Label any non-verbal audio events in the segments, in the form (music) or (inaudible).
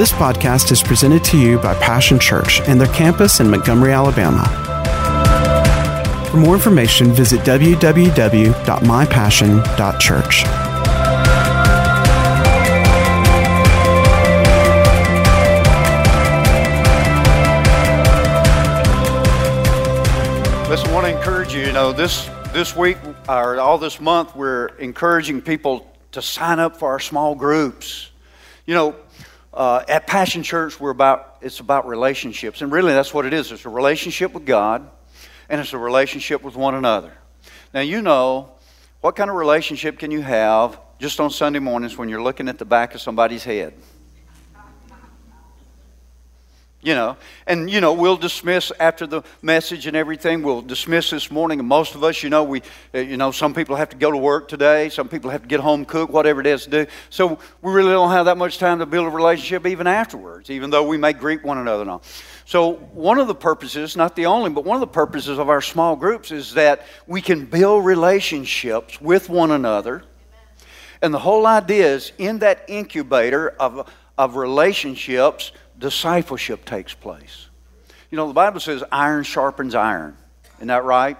This podcast is presented to you by Passion Church and their campus in Montgomery, Alabama. For more information, visit www.mypassion.church. Listen, I want to encourage you. You know, this this week or all this month, we're encouraging people to sign up for our small groups. You know, uh, at Passion Church, we're about it's about relationships, and really, that's what it is. It's a relationship with God, and it's a relationship with one another. Now, you know, what kind of relationship can you have just on Sunday mornings when you're looking at the back of somebody's head? You know. And you know we'll dismiss after the message and everything. We'll dismiss this morning. And most of us you know we uh, you know some people have to go to work today. Some people have to get home cook whatever it is to do. So we really don't have that much time to build a relationship even afterwards even though we may greet one another and all. So one of the purposes not the only but one of the purposes of our small groups is that we can build relationships with one another. And the whole idea is in that incubator of, of relationships discipleship takes place. You know, the Bible says iron sharpens iron. Isn't that right?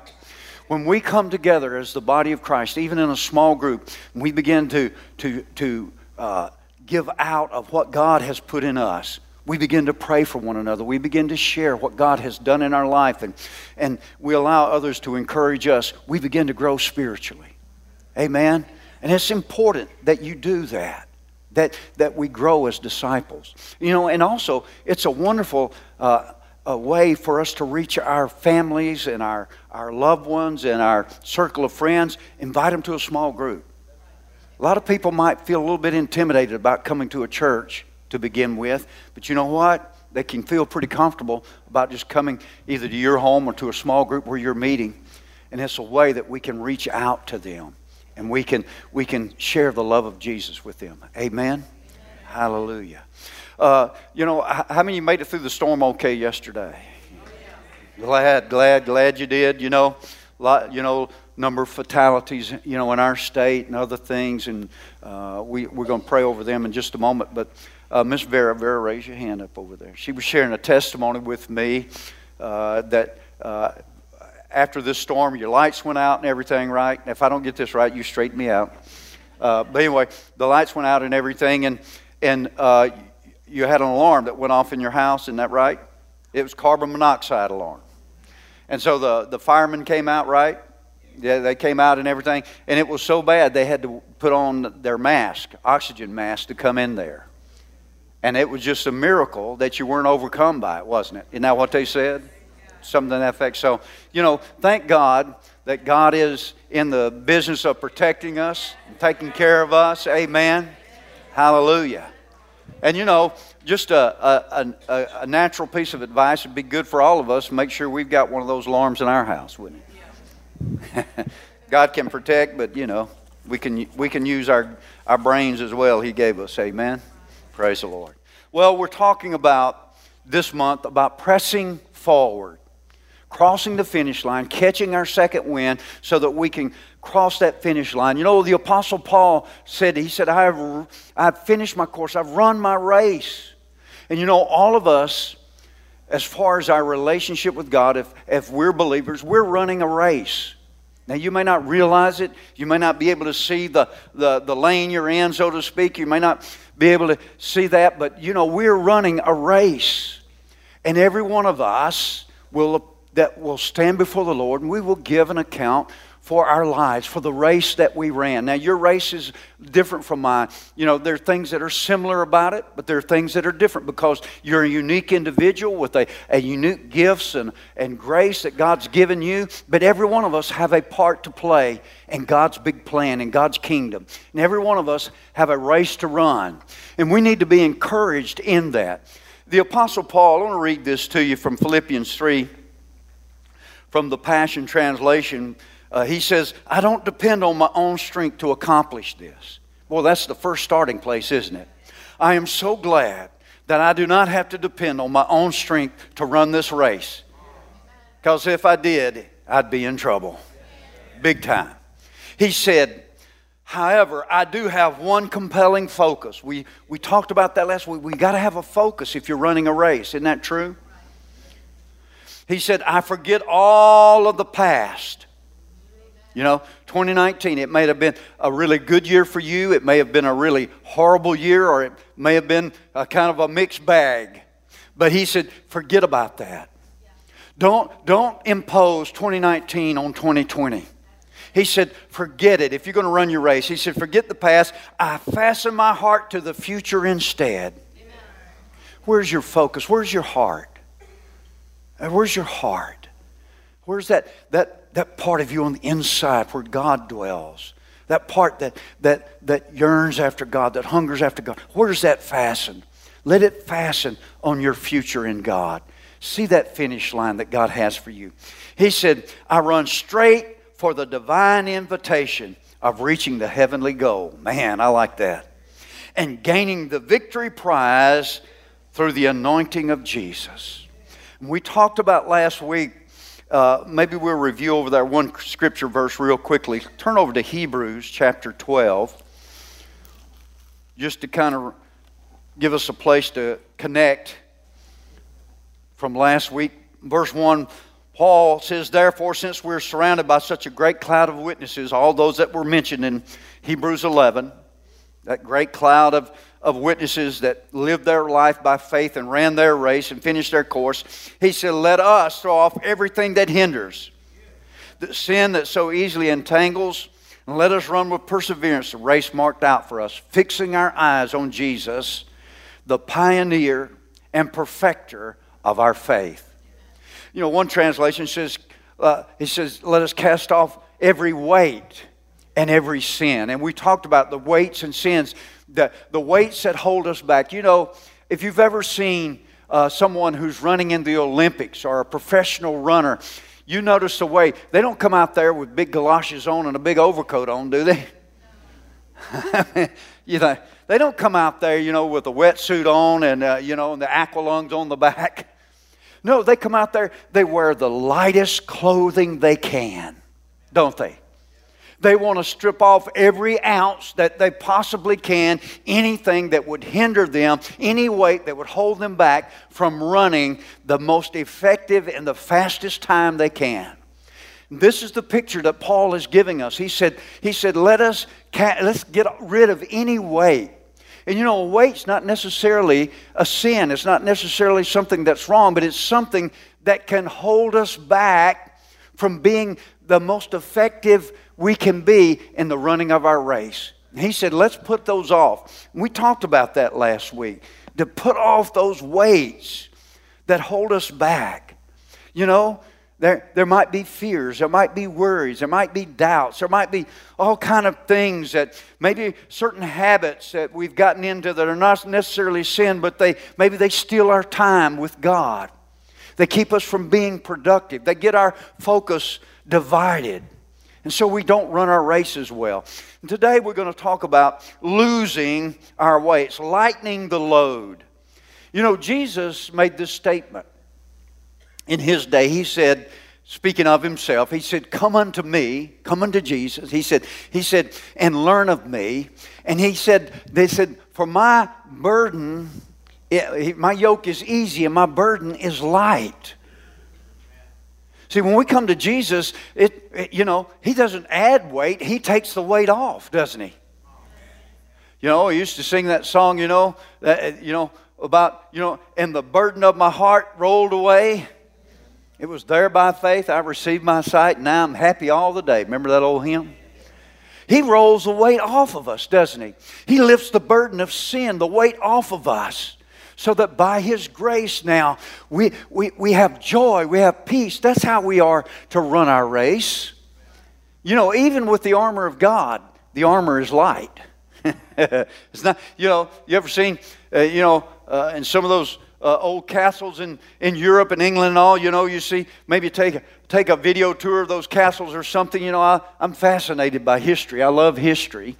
When we come together as the body of Christ, even in a small group, we begin to, to, to uh, give out of what God has put in us. We begin to pray for one another. We begin to share what God has done in our life, and, and we allow others to encourage us. We begin to grow spiritually. Amen? And it's important that you do that that, that we grow as disciples. You know, and also it's a wonderful uh, a way for us to reach our families and our, our loved ones and our circle of friends. Invite them to a small group. A lot of people might feel a little bit intimidated about coming to a church to begin with, but you know what? They can feel pretty comfortable about just coming either to your home or to a small group where you're meeting. And it's a way that we can reach out to them and we can, we can share the love of Jesus with them. Amen? Hallelujah. Uh, you know, how many made it through the storm okay yesterday? Glad, glad, glad you did. You know, lot, you know, number of fatalities, you know, in our state and other things, and uh, we, we're going to pray over them in just a moment. But uh, Miss Vera, Vera, raise your hand up over there. She was sharing a testimony with me uh, that uh, after this storm, your lights went out and everything, right? If I don't get this right, you straighten me out. Uh, but anyway, the lights went out and everything, and, and uh, you had an alarm that went off in your house, isn't that right? It was carbon monoxide alarm. And so the, the firemen came out, right? Yeah, they came out and everything, and it was so bad they had to put on their mask, oxygen mask, to come in there. And it was just a miracle that you weren't overcome by it, wasn't it? Isn't that what they said? Something to that effect. So, you know, thank God that God is in the business of protecting us, taking care of us. Amen. Hallelujah. And you know, just a, a, a, a, natural piece of advice would be good for all of us. Make sure we've got one of those alarms in our house, wouldn't it? (laughs) God can protect, but you know, we can we can use our our brains as well. He gave us. Amen. Praise the Lord. Well, we're talking about this month about pressing forward crossing the finish line, catching our second wind so that we can cross that finish line. You know, the Apostle Paul said, he said, I have, I've finished my course, I've run my race. And you know, all of us, as far as our relationship with God, if, if we're believers, we're running a race. Now, you may not realize it. You may not be able to see the, the, the lane you're in, so to speak. You may not be able to see that, but you know, we're running a race. And every one of us will that will stand before the Lord and we will give an account for our lives, for the race that we ran. Now, your race is different from mine. You know, there are things that are similar about it, but there are things that are different because you're a unique individual with a, a unique gifts and, and grace that God's given you. But every one of us have a part to play in God's big plan, in God's kingdom. And every one of us have a race to run. And we need to be encouraged in that. The Apostle Paul, I want to read this to you from Philippians 3 from the Passion Translation, uh, he says, I don't depend on my own strength to accomplish this. Well, that's the first starting place, isn't it? I am so glad that I do not have to depend on my own strength to run this race. Because if I did, I'd be in trouble. Big time. He said, However, I do have one compelling focus. We, we talked about that last week. We got to have a focus if you're running a race. Isn't that true? He said, I forget all of the past. You know, 2019, it may have been a really good year for you. It may have been a really horrible year, or it may have been a kind of a mixed bag. But he said, forget about that. Don't, don't impose 2019 on 2020. He said, forget it. If you're going to run your race, he said, forget the past. I fasten my heart to the future instead. Where's your focus? Where's your heart? Uh, where's your heart? Where's that, that, that part of you on the inside where God dwells? That part that, that, that yearns after God, that hungers after God. Where's that fasten? Let it fasten on your future in God. See that finish line that God has for you. He said, I run straight for the divine invitation of reaching the heavenly goal. Man, I like that. And gaining the victory prize through the anointing of Jesus. We talked about last week, uh, maybe we'll review over that one scripture verse real quickly. Turn over to Hebrews chapter 12, just to kind of give us a place to connect from last week. Verse 1 Paul says, Therefore, since we're surrounded by such a great cloud of witnesses, all those that were mentioned in Hebrews 11, that great cloud of, of witnesses that lived their life by faith and ran their race and finished their course, he said, Let us throw off everything that hinders, the sin that so easily entangles, and let us run with perseverance the race marked out for us, fixing our eyes on Jesus, the pioneer and perfecter of our faith. You know, one translation says, uh, he says, let us cast off every weight and every sin. And we talked about the weights and sins, the, the weights that hold us back. You know, if you've ever seen uh, someone who's running in the Olympics or a professional runner, you notice the way they don't come out there with big galoshes on and a big overcoat on, do they? (laughs) you know, they don't come out there, you know, with a wetsuit on and, uh, you know, and the aqualungs on the back. No, they come out there, they wear the lightest clothing they can, don't they? They want to strip off every ounce that they possibly can, anything that would hinder them, any weight that would hold them back from running the most effective and the fastest time they can. This is the picture that Paul is giving us. He said, he said Let us let's get rid of any weight and you know, weight's not necessarily a sin. It's not necessarily something that's wrong, but it's something that can hold us back from being the most effective we can be in the running of our race. He said, let's put those off. We talked about that last week. To put off those weights that hold us back. You know, there, there might be fears, there might be worries, there might be doubts, there might be all kind of things that maybe certain habits that we've gotten into that are not necessarily sin, but they maybe they steal our time with God. They keep us from being productive. They get our focus divided. And so we don't run our races well. And today we're going to talk about losing our weights, lightening the load. You know, Jesus made this statement in his day, he said, speaking of himself, he said, Come unto me, come unto Jesus. He said, He said, and learn of me. And he said, They said, For my burden, eh, my yoke is easy and my burden is light. See, when we come to Jesus, it, it, you know, he doesn't add weight, he takes the weight off, doesn't he? You know, I used to sing that song, you know, that, uh, you know, about, you know, and the burden of my heart rolled away. It was there by faith. I received my sight. And now I'm happy all the day. Remember that old hymn? He rolls the weight off of us, doesn't he? He lifts the burden of sin, the weight off of us, so that by His grace now we, we, we have joy, we have peace. That's how we are to run our race. You know, even with the armor of God, the armor is light. (laughs) it's not, you know, you ever seen, uh, you know, uh, in some of those uh, old castles in, in Europe and England and all, you know, you see, maybe take, take a video tour of those castles or something. You know, I, I'm fascinated by history. I love history.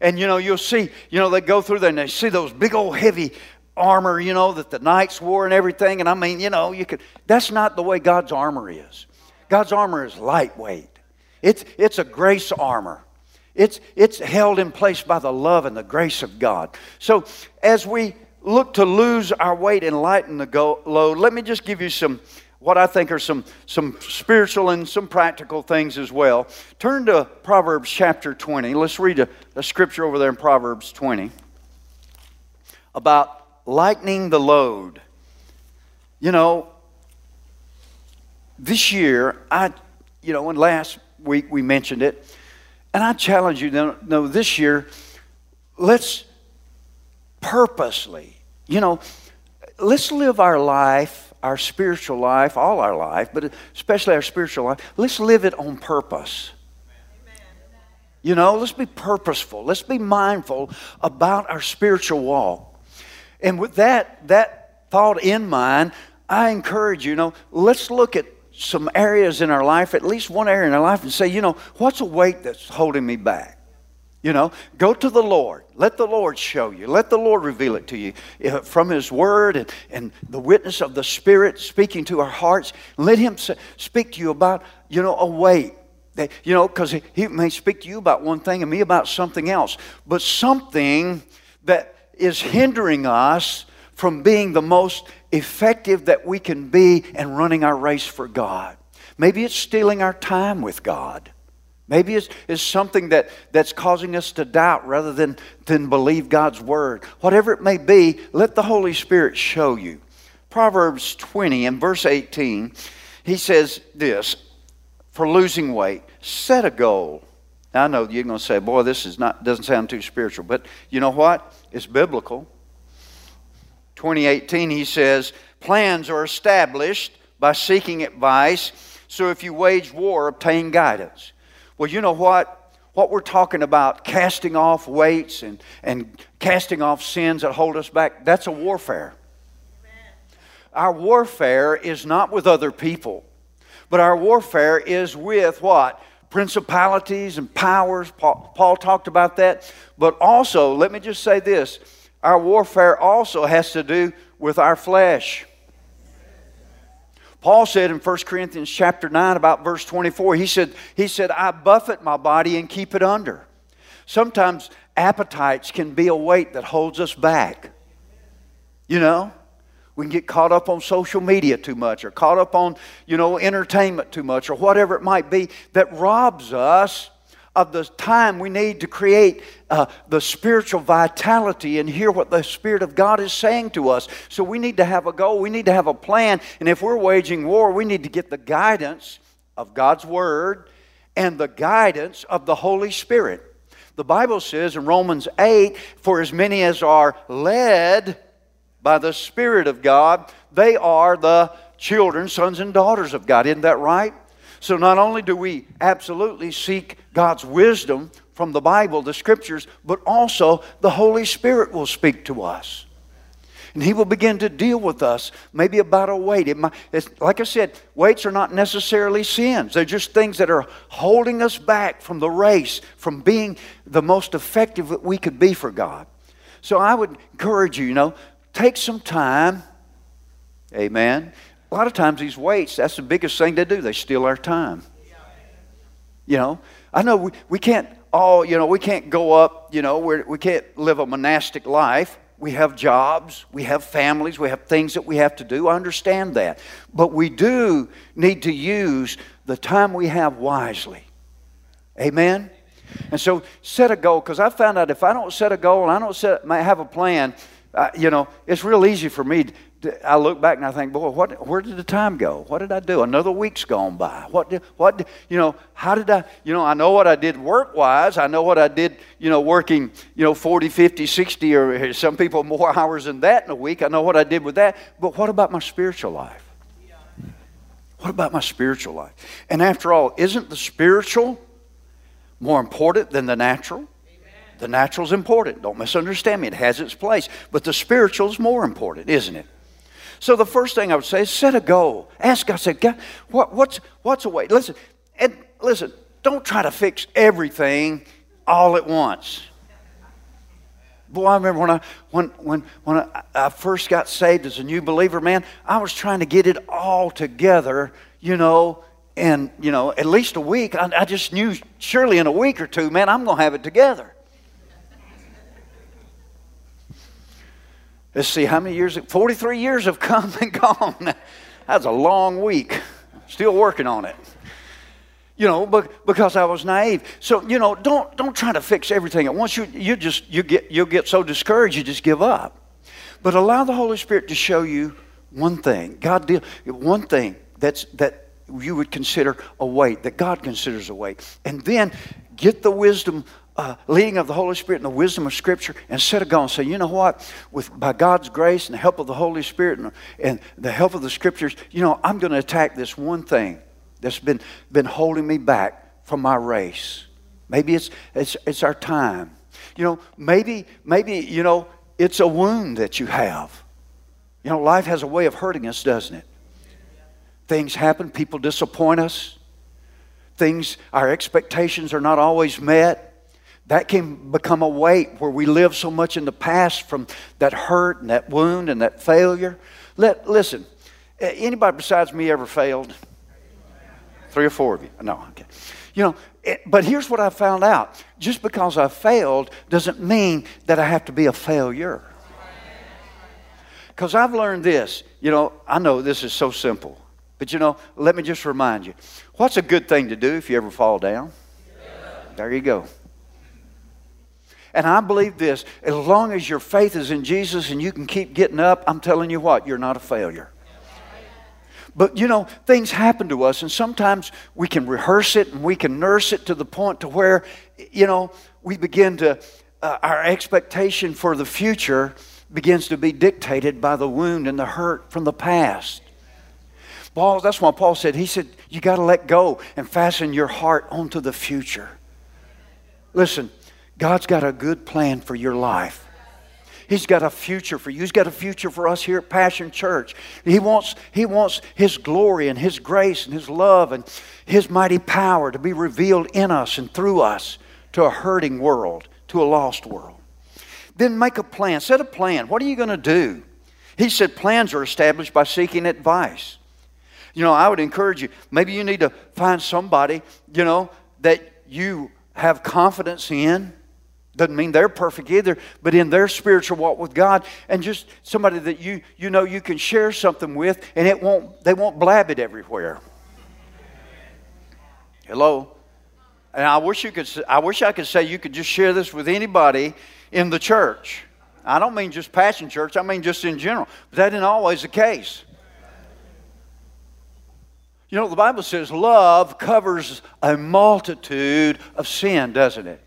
And, you know, you'll see, you know, they go through there and they see those big old heavy armor, you know, that the knights wore and everything. And I mean, you know, you could, that's not the way God's armor is. God's armor is lightweight. It's, it's a grace armor. it's, it's held in place by the love and the grace of God. So as we look to lose our weight and lighten the go- load, let me just give you some what I think are some, some spiritual and some practical things as well. Turn to Proverbs chapter 20. Let's read a, a scripture over there in Proverbs 20 about lightening the load. You know, this year, I, you know, and last week we mentioned it, and I challenge you to know this year, let's purposely, you know, let's live our life, our spiritual life, all our life, but especially our spiritual life, let's live it on purpose. You know, let's be purposeful. Let's be mindful about our spiritual walk. And with that, that thought in mind, I encourage you, you know, let's look at some areas in our life, at least one area in our life, and say, you know, what's a weight that's holding me back? You know, go to the Lord. Let the Lord show you. Let the Lord reveal it to you uh, from His Word and, and the witness of the Spirit speaking to our hearts. Let Him speak to you about, you know, a weight. That, you know, because He may speak to you about one thing and me about something else. But something that is hindering us from being the most effective that we can be and running our race for God. Maybe it's stealing our time with God. Maybe it's, it's something that, that's causing us to doubt rather than, than believe God's word. Whatever it may be, let the Holy Spirit show you. Proverbs 20 and verse 18, he says this for losing weight, set a goal. Now, I know you're going to say, boy, this is not, doesn't sound too spiritual, but you know what? It's biblical. 2018, he says, plans are established by seeking advice. So if you wage war, obtain guidance. Well, you know what? What we're talking about, casting off weights and, and casting off sins that hold us back, that's a warfare. Amen. Our warfare is not with other people, but our warfare is with what? Principalities and powers. Paul, Paul talked about that. But also, let me just say this our warfare also has to do with our flesh. Paul said in 1 Corinthians chapter 9 about verse 24, he said, he said, I buffet my body and keep it under. Sometimes appetites can be a weight that holds us back. You know? We can get caught up on social media too much or caught up on, you know, entertainment too much or whatever it might be that robs us of the time we need to create uh, the spiritual vitality and hear what the Spirit of God is saying to us. So we need to have a goal, we need to have a plan. And if we're waging war, we need to get the guidance of God's Word and the guidance of the Holy Spirit. The Bible says in Romans 8, for as many as are led by the Spirit of God, they are the children, sons, and daughters of God. Isn't that right? So not only do we absolutely seek God's wisdom from the Bible, the scriptures, but also the Holy Spirit will speak to us. And He will begin to deal with us, maybe about a weight. Might, like I said, weights are not necessarily sins. They're just things that are holding us back from the race, from being the most effective that we could be for God. So I would encourage you, you know, take some time. Amen. A lot of times, these weights, that's the biggest thing they do. They steal our time. You know, I know we, we can't all, you know, we can't go up, you know, we're, we can't live a monastic life. We have jobs, we have families, we have things that we have to do. I understand that. But we do need to use the time we have wisely. Amen? And so set a goal, because I found out if I don't set a goal and I don't set, have a plan, uh, you know, it's real easy for me To, I look back and I think, boy, what, where did the time go? What did I do? Another week's gone by. What, did, what, did, you know, how did I, you know, I know what I did work wise. I know what I did, you know, working, you know, 40, 50, 60, or some people more (laughs) hours than that in a week. I know what I did with that. But what about my spiritual life? What about my spiritual life? And after all, isn't the spiritual more important than the natural? The natural is important. Don't misunderstand me. It has its place. But the spiritual is more important, isn't it? So the first thing I would say is set a goal. Ask God, say, God, what, what's, what's a way? Listen, and listen, don't try to fix everything all at once. Boy, I remember when I when when when I, I, first got saved as a new believer, man, I was trying to get it all together, you know, and you know, at least a week. I, I just knew surely in a week or two, man, I'm going to have it together. Let's see, how many years? 43 years have come and gone. That's a long week. Still working on it. You know, because I was naive. So, you know, don't, don't try to fix everything at once. You, you just, you get, you'll get so discouraged, you just give up. But allow the Holy Spirit to show you one thing. God did one thing that's, that you would consider a weight, that God considers a weight. And then get the wisdom uh, leading of the Holy Spirit and the wisdom of Scripture a goal and say, you know what? With by God's grace and the help of the Holy Spirit and, and the help of the Scriptures, you know, I'm going to attack this one thing that's been been holding me back from my race. Maybe it's it's it's our time. You know, maybe maybe you know it's a wound that you have. You know, life has a way of hurting us, doesn't it? Things happen, people disappoint us. Things, our expectations are not always met that can become a weight where we live so much in the past from that hurt and that wound and that failure. Let, listen, anybody besides me ever failed? Three or four of you. No, okay. You know, it, but here's what I found out. Just because I failed doesn't mean that I have to be a failure. Because I've learned this. You know, I know this is so simple. But you know, let me just remind you. What's a good thing to do if you ever fall down? There you go. And I believe this as long as your faith is in Jesus and you can keep getting up, I'm telling you what, you're not a failure. But you know, things happen to us, and sometimes we can rehearse it and we can nurse it to the point to where, you know, we begin to, uh, our expectation for the future begins to be dictated by the wound and the hurt from the past. Paul, that's why Paul said, he said, you got to let go and fasten your heart onto the future. Listen, God's got a good plan for your life. He's got a future for you. He's got a future for us here at Passion Church. He wants, he wants His glory and His grace and His love and His mighty power to be revealed in us and through us to a hurting world, to a lost world. Then make a plan. Set a plan. What are you going to do? He said plans are established by seeking advice. You know, I would encourage you, maybe you need to find somebody, you know, that you have confidence in doesn't mean they're perfect either, but in their spiritual walk with God, and just somebody that you you know you can share something with, and it won't they won't blab it everywhere. Hello, and I wish you could. I wish I could say you could just share this with anybody in the church. I don't mean just Passion Church. I mean just in general. But that isn't always the case. You know, the Bible says love covers a multitude of sin, doesn't it?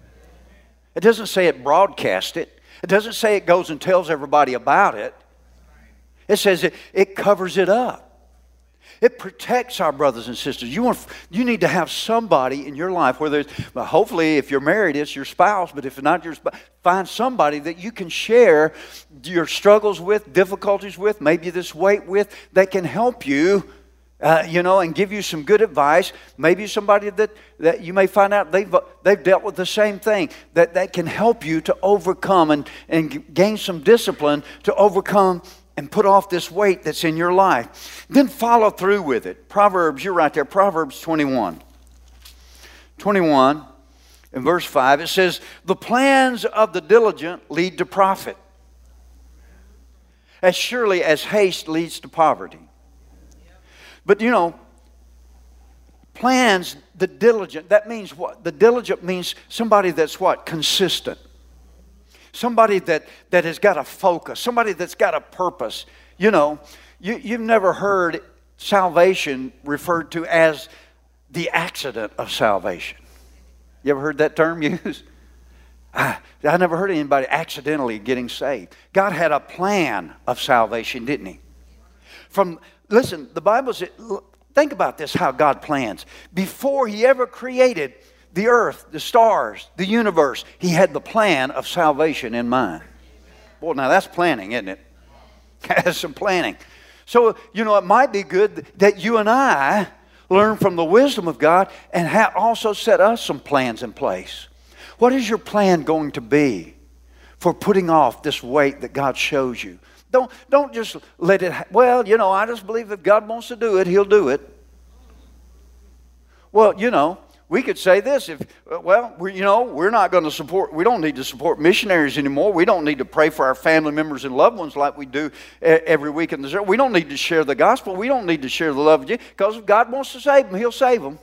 It doesn't say it broadcast it. It doesn't say it goes and tells everybody about it. It says it, it covers it up. It protects our brothers and sisters. You, want, you need to have somebody in your life, whether it's, well, hopefully if you're married, it's your spouse, but if not your spouse, find somebody that you can share your struggles with, difficulties with, maybe this weight with, that can help you uh, you know, and give you some good advice. Maybe somebody that, that you may find out they've, they've dealt with the same thing, that, that can help you to overcome and, and gain some discipline to overcome and put off this weight that's in your life. Then follow through with it. Proverbs, you're right there, Proverbs 21. 21 in verse 5, it says, The plans of the diligent lead to profit, as surely as haste leads to poverty. But you know, plans, the diligent, that means what? The diligent means somebody that's what? Consistent. Somebody that, that has got a focus, somebody that's got a purpose. You know, you, you've never heard salvation referred to as the accident of salvation. You ever heard that term (laughs) used? I, I never heard anybody accidentally getting saved. God had a plan of salvation, didn't He? From listen, the Bible says, think about this how God plans. Before He ever created the earth, the stars, the universe, He had the plan of salvation in mind. Boy, now that's planning, isn't it? (laughs) That's some planning. So, you know, it might be good that you and I learn from the wisdom of God and also set us some plans in place. What is your plan going to be for putting off this weight that God shows you? Don't, don't just let it, well, you know, I just believe if God wants to do it, He'll do it. Well, you know, we could say this if uh, well we, you know we're not going to support we don't need to support missionaries anymore. We don't need to pray for our family members and loved ones like we do every week in the church we don't need to share the gospel. We don't need to share the love of jesus because if god wants to save them he'll save them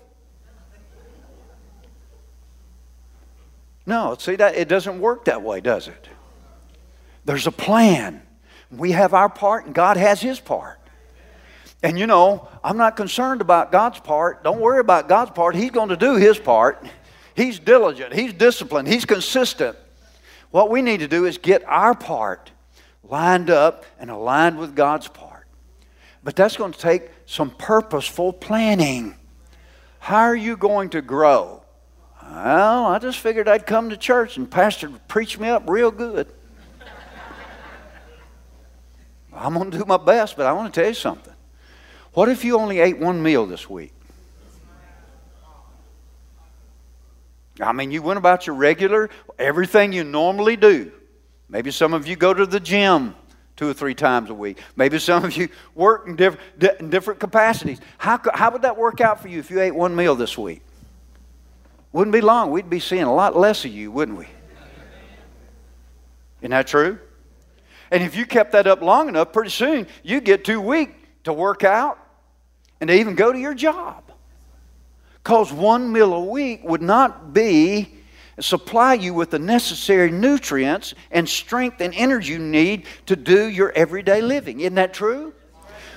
no see that it doesn't work that way does it? There's a plan we have our part and god has his part and you know, I'm not concerned about God's part. Don't worry about God's part. He's going to do His part. He's diligent, He's disciplined, He's consistent. What we need to do is get our part lined up and aligned with God's part. But that's going to take some purposeful planning. How are you going to grow? Well, I just figured I'd come to church and pastor would preach me up real good. I'm going to do my best, but I want to tell you something. What if you only ate one meal this week? I mean, you went about your regular, everything you normally do. Maybe some of you go to the gym two or three times a week. Maybe some of you work in, in different capacities. How, how would that work out for you if you ate one meal this week? Wouldn't be long. We'd be seeing a lot less of you, wouldn't we? Isn't that true? And if you kept that up long enough, pretty soon you get too weak to work out and to even go to your job. Because one meal a week would not be supply you with the necessary nutrients and strength and energy you need to do your everyday living. Isn't that true?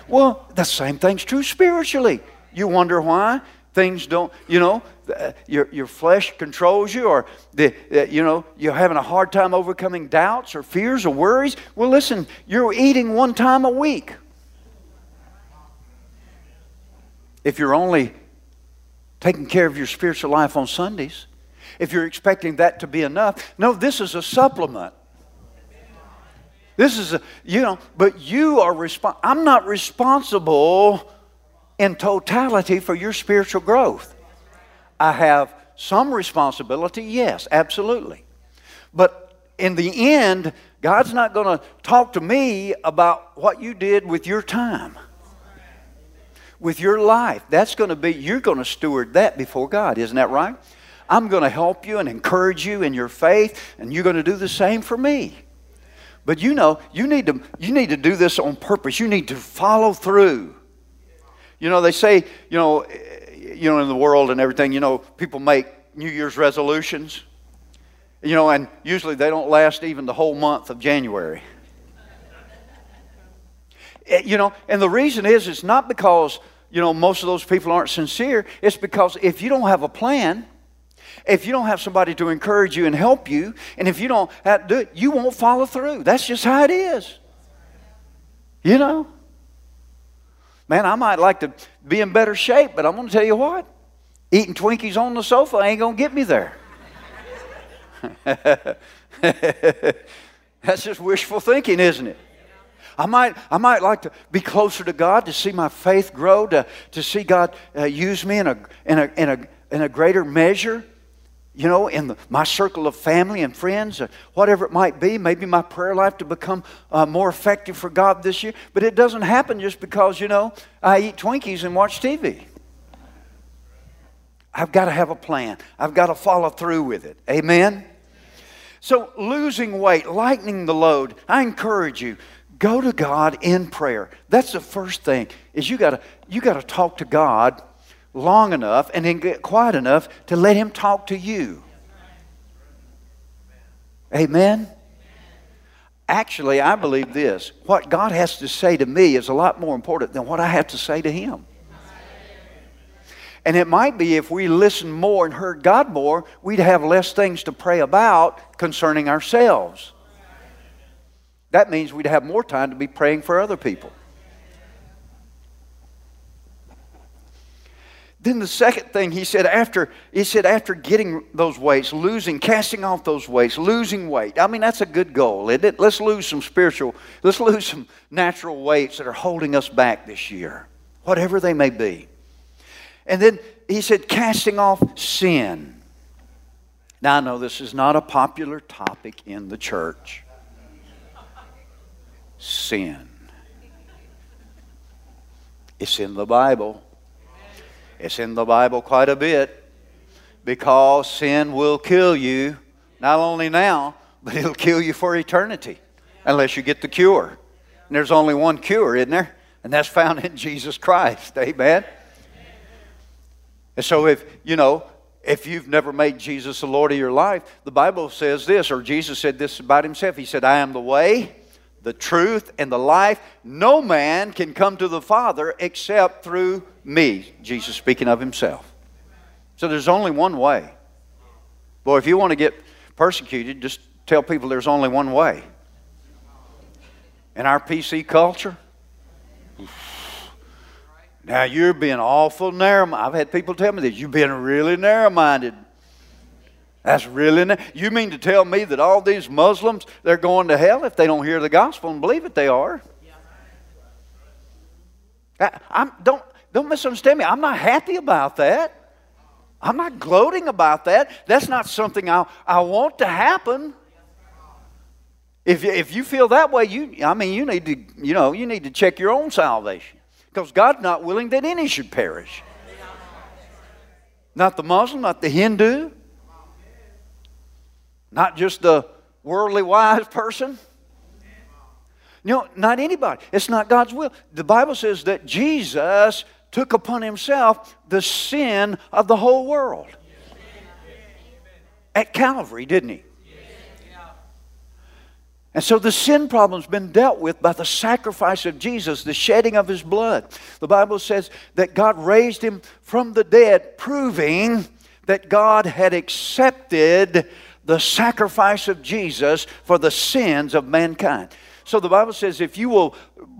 Well, the same thing's true spiritually. You wonder why things don't, you know, uh, your, your flesh controls you, or the, uh, you know, you're having a hard time overcoming doubts or fears or worries. Well, listen, you're eating one time a week. if you're only taking care of your spiritual life on Sundays, if you're expecting that to be enough. No, this is a supplement. This is a, you know, but you are responsible. I'm not responsible in totality for your spiritual growth. I have some responsibility, yes, absolutely. But in the end, God's not going to talk to me about what you did with your time with your life. That's going to be, you're going to steward that before God, isn't that right? I'm going to help you and encourage you in your faith, and you're going to do the same for me. But you know, you need to, you need to do this on purpose. You need to follow through. You know, they say, you know, you know, in the world and everything, you know, people make New Year's resolutions. You know, and usually they don't last even the whole month of January. Eh, you know, and the reason is it's not because you know, most of those people aren't sincere, it's because if you don't have a plan, if you don't have somebody to encourage you and help you, and if you don't do it, you won't follow through. That's just how it is. You know? Man, I might like to be in better shape, but I'm going to tell you what eating Twinkies on the sofa ain't going to get me there. (laughs) That's just wishful thinking, isn't it? I might, I might like to be closer to God, to see my faith grow, to, to see God uh, use me in a, in, a, in, a, in a greater measure, you know, in the, my circle of family and friends, or whatever it might be. Maybe my prayer life to become uh, more effective for God this year. But it doesn't happen just because, you know, I eat Twinkies and watch TV. I've got to have a plan. I've got to follow through with it. Amen? So, losing weight, lightening the load, I encourage you go to God in prayer. That's the first thing. Is you got to you got to talk to God long enough and then get quiet enough to let him talk to you. Amen. Actually, I believe this. What God has to say to me is a lot more important than what I have to say to him. And it might be if we listened more and heard God more, we'd have less things to pray about concerning ourselves. That means we'd have more time to be praying for other people. Then the second thing he said after he said after getting those weights, losing, casting off those weights, losing weight. I mean that's a good goal, isn't it? Let's lose some spiritual, let's lose some natural weights that are holding us back this year, whatever they may be. And then he said casting off sin. Now I know this is not a popular topic in the church sin. It's in the Bible. It's in the Bible quite a bit because sin will kill you, not only now, but it'll kill you for eternity unless you get the cure. And there's only one cure, isn't there? And that's found in Jesus Christ. Amen. And so, if you know, if you've never made Jesus the Lord of your life, the Bible says this, or Jesus said this about himself. He said, I am the way, the truth, and the life. No man can come to the Father except through me. Jesus speaking of himself. So there's only one way. Boy, if you want to get persecuted, just tell people there's only one way. In our PC culture, now you're being awful narrow. I've had people tell me this. You've been really narrow-minded. That's really. Na- you mean to tell me that all these Muslims they're going to hell if they don't hear the gospel and believe it? They are. I, I'm, don't don't misunderstand me. I'm not happy about that. I'm not gloating about that. That's not something I, I want to happen. If, if you feel that way, you I mean you need to you know you need to check your own salvation. Because God's not willing that any should perish. Not the Muslim, not the Hindu, not just the worldly wise person. Know, not anybody. It's not God's will. The Bible says that Jesus took upon himself the sin of the whole world. At Calvary, didn't he? And so the sin problem's been dealt with by the sacrifice of Jesus, the shedding of his blood. The Bible says that God raised him from the dead, proving that God had accepted the sacrifice of Jesus for the sins of mankind. So the Bible says if you will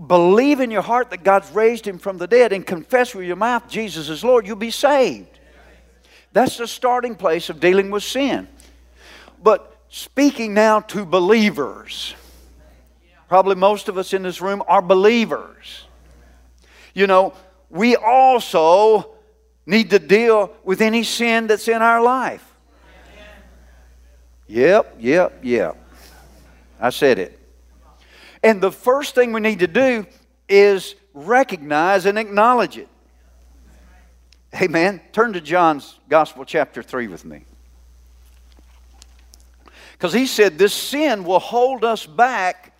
believe in your heart that God's raised him from the dead and confess with your mouth Jesus is Lord, you'll be saved. That's the starting place of dealing with sin. But speaking now to believers. Probably most of us in this room are believers. You know, we also need to deal with any sin that's in our life. Yep, yep, yep. I said it. And the first thing we need to do is recognize and acknowledge it. Amen. Turn to John's Gospel, chapter 3 with me. Because he said this sin will hold us back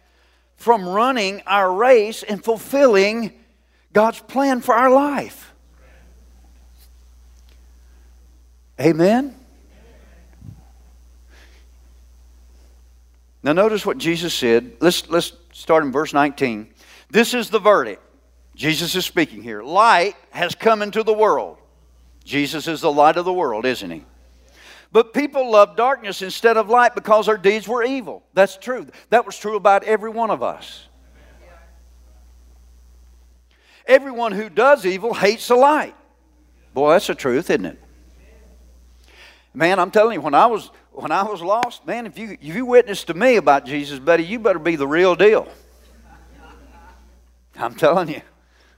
from running our race and fulfilling God's plan for our life. Amen? Now, notice what Jesus said. Let's, let's start in verse 19. This is the verdict. Jesus is speaking here. Light has come into the world. Jesus is the light of the world, isn't he? But people love darkness instead of light because their deeds were evil. That's true. That was true about every one of us. Everyone who does evil hates the light. Boy, that's the truth, isn't it? Man, I'm telling you, when I was when I was lost, man, if you if you witnessed to me about Jesus, buddy, you better be the real deal. I'm telling you,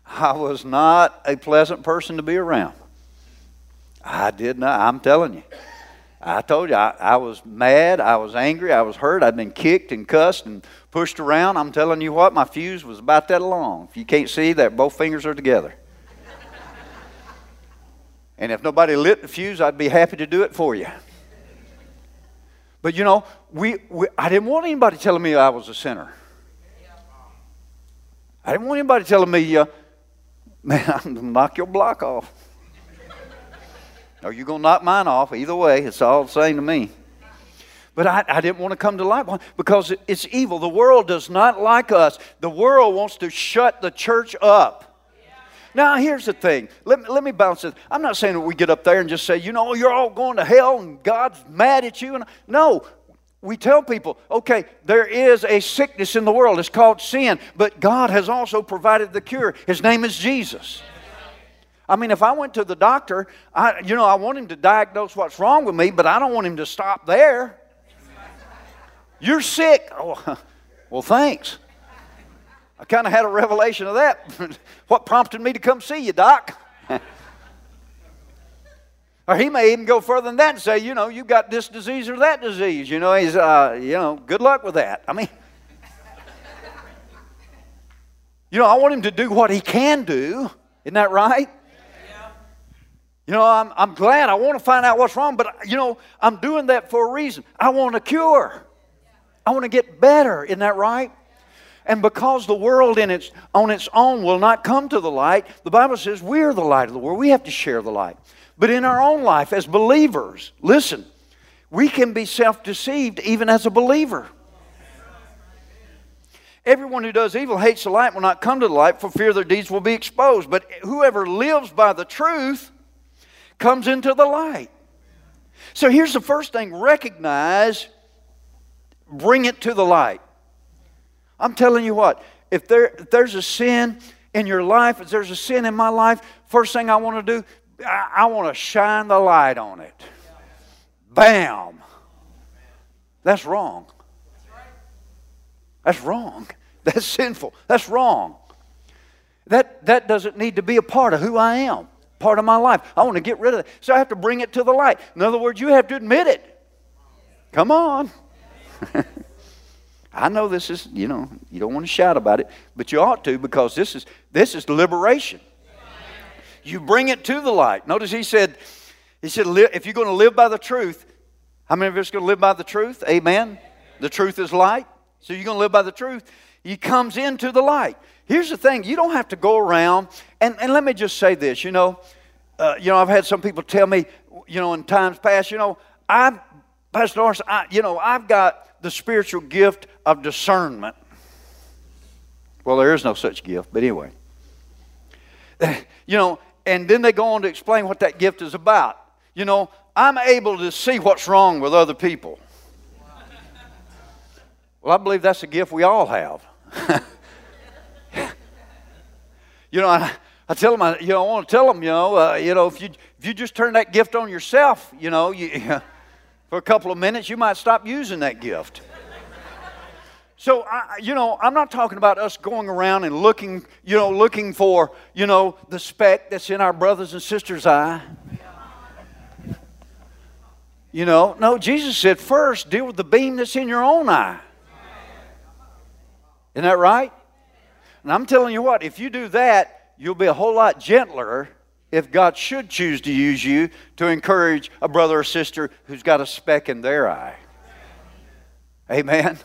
I was not a pleasant person to be around. I did not. I'm telling you. I told you, I, I, was mad, I was angry, I was hurt, I'd been kicked and cussed and pushed around. I'm telling you what, my fuse was about that long. If you can't see that, both fingers are together. and if nobody lit the fuse, I'd be happy to do it for you. But you know, we, we I didn't want anybody telling me I was a sinner. I didn't want anybody telling me, uh, man, (laughs) I'm going to knock your block off or you're going to knock mine off. Either way, it's all the same to me. But I, I didn't want to come to light because it's evil. The world does not like us. The world wants to shut the church up. Now, here's the thing. Let me, let me bounce this. I'm not saying that we get up there and just say, you know, you're all going to hell and God's mad at you. And no, we tell people, okay, there is a sickness in the world. It's called sin, but God has also provided the cure. His name is Jesus. I mean, if I went to the doctor, I, you know, I want him to diagnose what's wrong with me, but I don't want him to stop there. You're sick. Oh, (laughs) well, thanks. I kind of had a revelation of that. (laughs) what prompted me to come see you, Doc? (laughs) or he may even go further than that and say, you know, you've got this disease or that disease. You know, he's, uh, you know, good luck with that. I mean, (laughs) you know, I want him to do what he can do. Isn't that right? You know, I'm, I'm glad. I want to find out what's wrong, but, you know, I'm doing that for a reason. I want a cure. I want to get better. Isn't that right? And because the world in its, on its own will not come to the light, the Bible says we're the light of the world. We have to share the light. But in our own life as believers, listen, we can be self deceived even as a believer. Everyone who does evil hates the light will not come to the light for fear their deeds will be exposed. But whoever lives by the truth comes into the light. So here's the first thing recognize, bring it to the light. I'm telling you what, if, there, if there's a sin in your life, if there's a sin in my life, first thing I want to do, I, I want to shine the light on it. Bam! That's wrong. That's wrong. (laughs) That's sinful. That's wrong. That, that doesn't need to be a part of who I am part of my life. I want to get rid of it. So I have to bring it to the light. In other words, you have to admit it. Come on. (laughs) I know this is, you know, you don't want to shout about it, but you ought to because this is this is liberation. You bring it to the light. Notice he said, he said, if you're going to live by the truth, how many of us are going to live by the truth? Amen. The truth is light. So you're going to live by the truth. He comes into the light. Here's the thing you don't have to go around, and, and let me just say this, you know, uh, you know, I've had some people tell me, you know, in times past, you know, I've, Pastor Norris, I, you know, I've got the spiritual gift of discernment. Well, there is no such gift, but anyway. (laughs) You know, and then they go on to explain what that gift is about. You know, I'm able to see what's wrong with other people. Well, I believe that's a gift we all have. (laughs) you know, I, I tell them, I, you know, I want to tell them, you know, uh, you know, if you if you just turn that gift on yourself, you know, you, (laughs) for a couple of minutes, you might stop using that gift. So, I, you know, I'm not talking about us going around and looking, you know, looking for, you know, the speck that's in our brothers and sisters' eye. You know, no, Jesus said first deal with the beam that's in your own eye. Isn't that right? And I'm telling you what, if you do that, you'll be a whole lot gentler if God should choose to use you to encourage a brother or sister who's got a speck in their eye. Amen.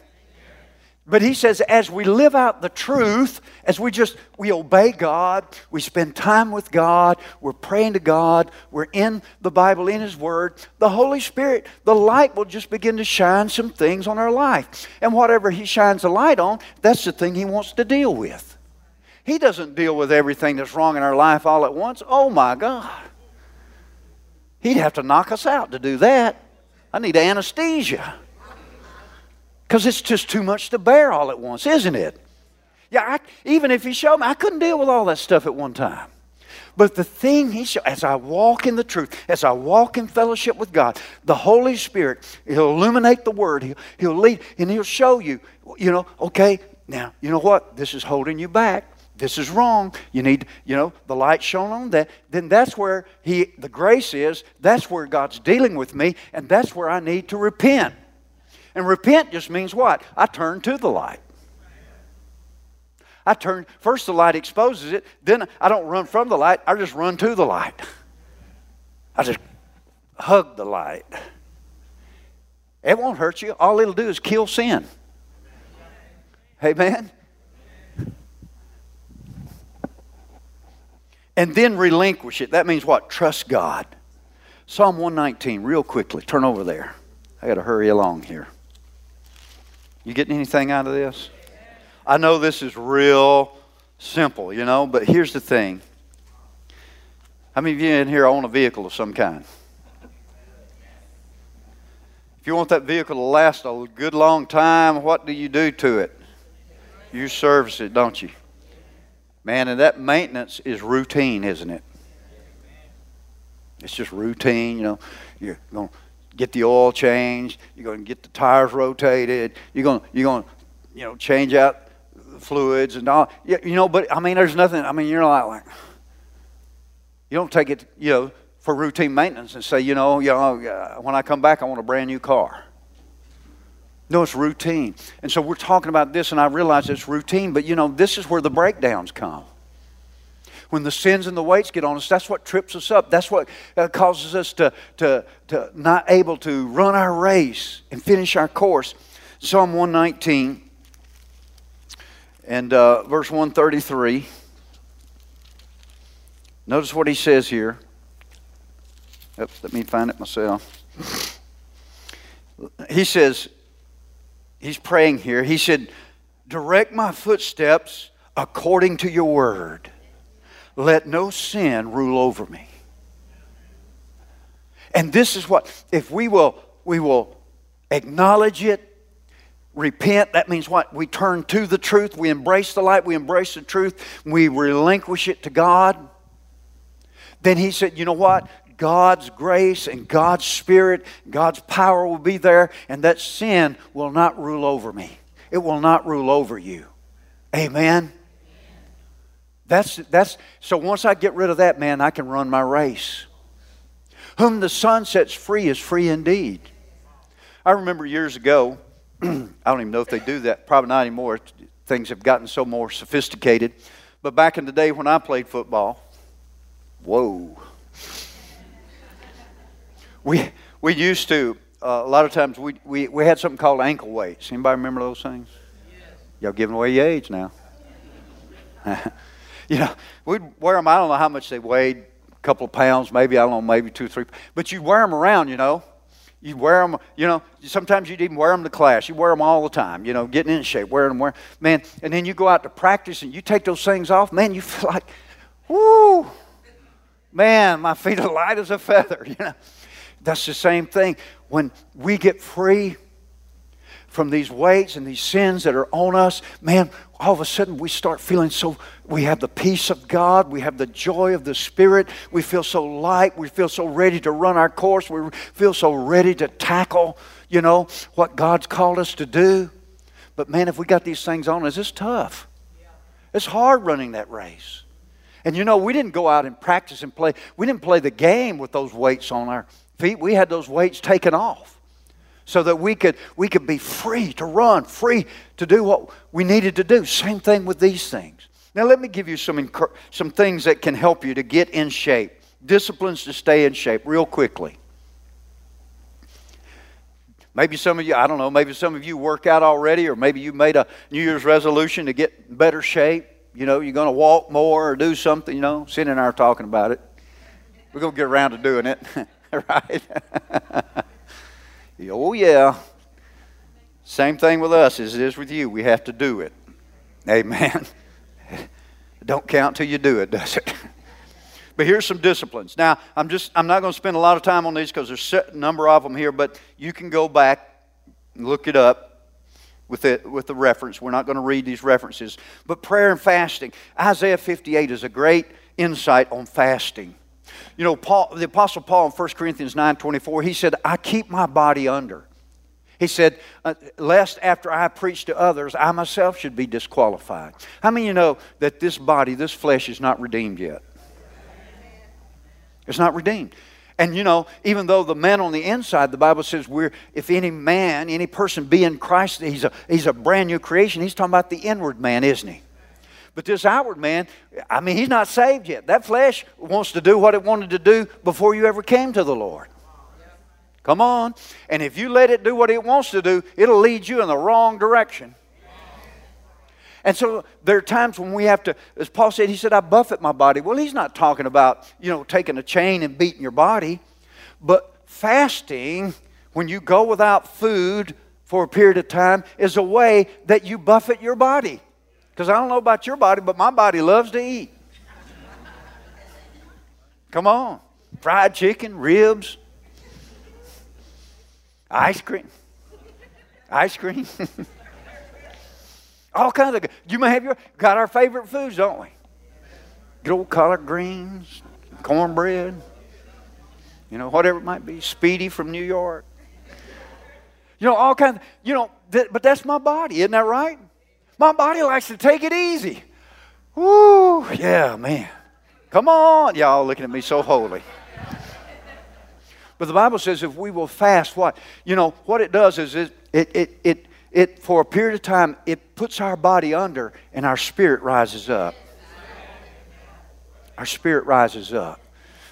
But he says, as we live out the truth, as we just we obey God, we spend time with God, we're praying to God, we're in the Bible, in His Word, the Holy Spirit, the light will just begin to shine some things on our life. And whatever He shines the light on, that's the thing He wants to deal with. He doesn't deal with everything that's wrong in our life all at once. Oh my God. He'd have to knock us out to do that. I need anesthesia. Because it's just too much to bear all at once, isn't it? Yeah, I, even if he showed me, I couldn't deal with all that stuff at one time. But the thing he showed, as I walk in the truth, as I walk in fellowship with God, the Holy Spirit, He'll illuminate the Word, He'll, he'll lead, and He'll show you, you know, okay, now, you know what? This is holding you back. This is wrong. You need, you know, the light shone on that. Then that's where He, the grace is. That's where God's dealing with me, and that's where I need to repent. And repent just means what? I turn to the light. I turn, first the light exposes it, then I don't run from the light, I just run to the light. I just hug the light. It won't hurt you. All it'll do is kill sin. Amen? And then relinquish it. That means what? Trust God. Psalm 119, real quickly. Turn over there. I got to hurry along here. You getting anything out of this? I know this is real simple, you know, but here's the thing. How many of you in here own a vehicle of some kind? If you want that vehicle to last a good long time, what do you do to it? You service it, don't you? Man, and that maintenance is routine, isn't it? It's just routine, you know. You're going to get the oil changed. You're going to get the tires rotated. You're going to, you're going to, you know, change out fluids and all. You, know, but I mean, there's nothing. I mean, you're not like, you don't take it, you know, for routine maintenance and say, you know, you know, uh, when I come back, I want a brand new car. No, it's routine. And so we're talking about this, and I realize it's routine, but you know, this is where the breakdowns come. When the sins and the weights get on us, that's what trips us up. That's what uh, causes us to, to, to not able to run our race and finish our course. Psalm 119 and uh, verse 133. Notice what he says here. Oops, let me find it myself. He says, he's praying here. He said, Direct my footsteps according to your word. Let no sin rule over me. And this is what, if we will, we will acknowledge it, repent, that means what? We turn to the truth, we embrace the light, we embrace the truth, we relinquish it to God. Then he said, You know what? God's grace and God's Spirit, God's power will be there, and that sin will not rule over me. It will not rule over you. Amen. That's, that's, so once I get rid of that, man, I can run my race. Whom the Son sets free is free indeed. I remember years ago, (clears throat) I don't even know if they do that, probably not anymore. Things have gotten so more sophisticated. But back in the day when I played football, whoa. We, we used to, uh, a lot of times, we, we, we had something called ankle weights. Anybody remember those things? Yes. Y'all giving away your age now. (laughs) you know, we'd wear them, I don't know how much they weighed, a couple of pounds, maybe, I don't know, maybe two, three. But you'd wear them around, you know. You'd wear them, you know, sometimes you'd even wear them to class. You wear them all the time, you know, getting in shape, wearing them, wearing, man. And then you go out to practice and you take those things off, man, you feel like, whoo, man, my feet are (laughs) light as a feather, you know. That's the same thing. When we get free from these weights and these sins that are on us, man, all of a sudden we start feeling so, we have the peace of God, we have the joy of the Spirit, we feel so light, we feel so ready to run our course, we feel so ready to tackle, you know, what God's called us to do. But man, if we got these things on us, it's tough. It's hard running that race. And you know, we didn't go out and practice and play. We didn't play the game with those weights on our feet, we had those weights taken off so that we could, we could be free to run, free to do what we needed to do. Same thing with these things. Now, let me give you some, some things that can help you to get in shape, disciplines to stay in shape, real quickly. Maybe some of you, I don't know, maybe some of you work out already, or maybe you made a New Year's resolution to get better shape. You know, you're going to walk more or do something, you know. Cindy and I are talking about it. We're going to get around to doing it. (laughs) (laughs) right? (laughs) oh, yeah. Same thing with us as it is with you. We have to do it. Amen. (laughs) Don't count till you do it, does it? but here's some disciplines. Now, I'm just I'm not going to spend a lot of time on these because there's a number of them here, but you can go back and look it up with the, with the reference. We're not going to read these references. But prayer and fasting. Isaiah 58 is a great insight on fasting. You know, Paul, the Apostle Paul in 1 Corinthians 9 24, he said, I keep my body under. He said, uh, lest after I preach to others, I myself should be disqualified. How many of you know that this body, this flesh, is not redeemed yet? It's not redeemed. And you know, even though the man on the inside, the Bible says, we're, if any man, any person be in Christ, he's a, he's a brand new creation. He's talking about the inward man, isn't he? But this outward man, I mean, he's not saved yet. That flesh wants to do what it wanted to do before you ever came to the Lord. Come on. And if you let it do what it wants to do, it'll lead you in the wrong direction. And so there are times when we have to, as Paul said, he said, I buffet my body. Well, he's not talking about, you know, taking a chain and beating your body, but fasting, when you go without food for a period of time, is a way that you buffet your body. Because I don't know about your body, but my body loves to eat. Come on. Fried chicken, ribs, ice cream. Ice cream. (laughs) All kinds of. You may have your got our favorite foods, don't we? Good old collard greens, cornbread. You know, whatever it might be. Speedy from New York. You know, all kinds. Of, you know, th- but that's my body, isn't that right? My body likes to take it easy. Woo, yeah, man. Come on. Y'all looking at me so holy. But the Bible says if we will fast, what? You know, what it does is it, it, it, it, it for a period of time, it puts our body under and our spirit rises up. Our spirit rises up.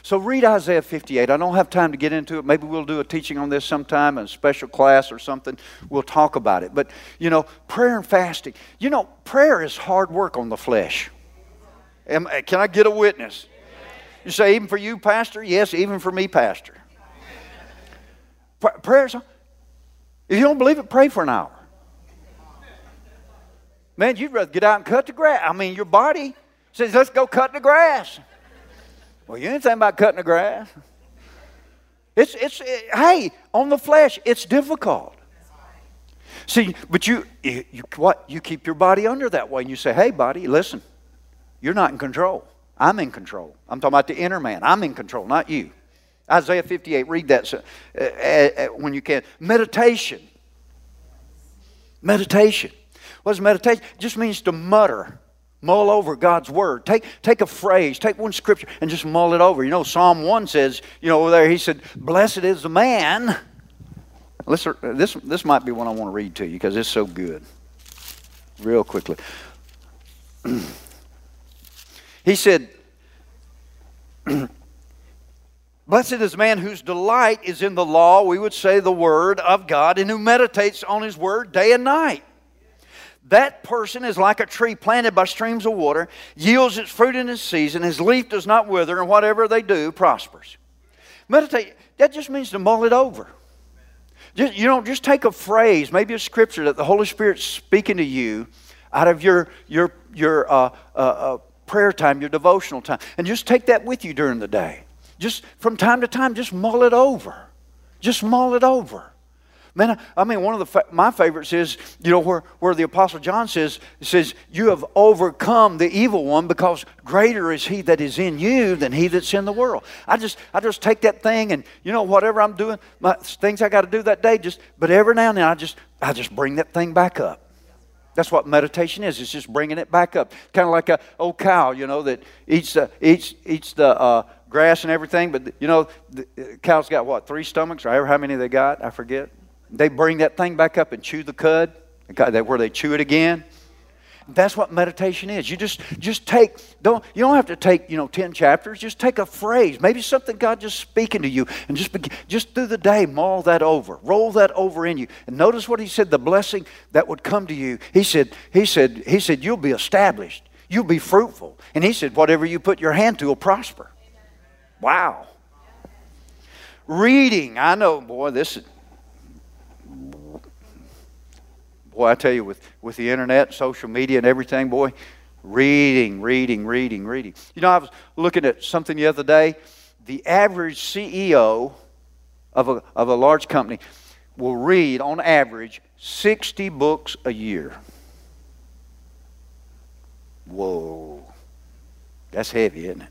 So read Isaiah 58. I don't have time to get into it. Maybe we'll do a teaching on this sometime, a special class or something. We'll talk about it. But, you know, prayer and fasting. You know, prayer is hard work on the flesh. Am, can I get a witness? You say, even for you, Pastor? Yes, even for me, Pastor. Prayers, if you don't believe it, pray for an hour. Man, you'd rather get out and cut the grass. I mean, your body says, let's go cut the grass. Well, you ain't thinking about cutting the grass. It's, it's, it, hey, on the flesh, it's difficult. See, but you, you, you, what? You keep your body under that way, and you say, hey, body, listen, you're not in control. I'm in control. I'm talking about the inner man. I'm in control, not you. Isaiah 58, read that uh, uh, uh, when you can. Meditation. Meditation. What does meditation? It just means to mutter, mull over God's word. Take, take a phrase, take one scripture, and just mull it over. You know, Psalm 1 says, you know, there, he said, Blessed is the man. Listen, this, this might be one I want to read to you because it's so good. Real quickly. (clears throat) he said, (clears throat) Blessed is the man whose delight is in the law, we would say the word of God, and who meditates on his word day and night. That person is like a tree planted by streams of water, yields its fruit in its season, his leaf does not wither, and whatever they do prospers. Meditate, that just means to mull it over. Just, you know, just take a phrase, maybe a scripture that the Holy Spirit's speaking to you out of your, your, your uh, uh, uh, prayer time, your devotional time, and just take that with you during the day. Just from time to time, just mull it over. Just mull it over. Man, I mean, one of the fa- my favorites is, you know, where, where the Apostle John says, says, You have overcome the evil one because greater is he that is in you than he that's in the world. I just I just take that thing and you know, whatever I'm doing, my things I got to do that day, just but every now and then I just I just bring that thing back up. That's what meditation is. It's just bringing it back up. Kind of like a old cow, you know, that eats the, eats, eats the uh, grass and everything. But, you know, the uh, cow's got what, three stomachs or however how many they got? I forget. They bring that thing back up and chew the cud, where they chew it again. That's what meditation is. You just just take don't you don't have to take you know ten chapters. Just take a phrase, maybe something God just speaking to you, and just begin, just through the day mull that over, roll that over in you, and notice what He said. The blessing that would come to you. He said He said He said you'll be established, you'll be fruitful, and He said whatever you put your hand to will prosper. Wow. Reading, I know, boy, this is Boy, I tell you, with, with the internet, social media, and everything, boy, reading, reading, reading, reading. You know, I was looking at something the other day. The average CEO of a, of a large company will read, on average, 60 books a year. Whoa. That's heavy, isn't it?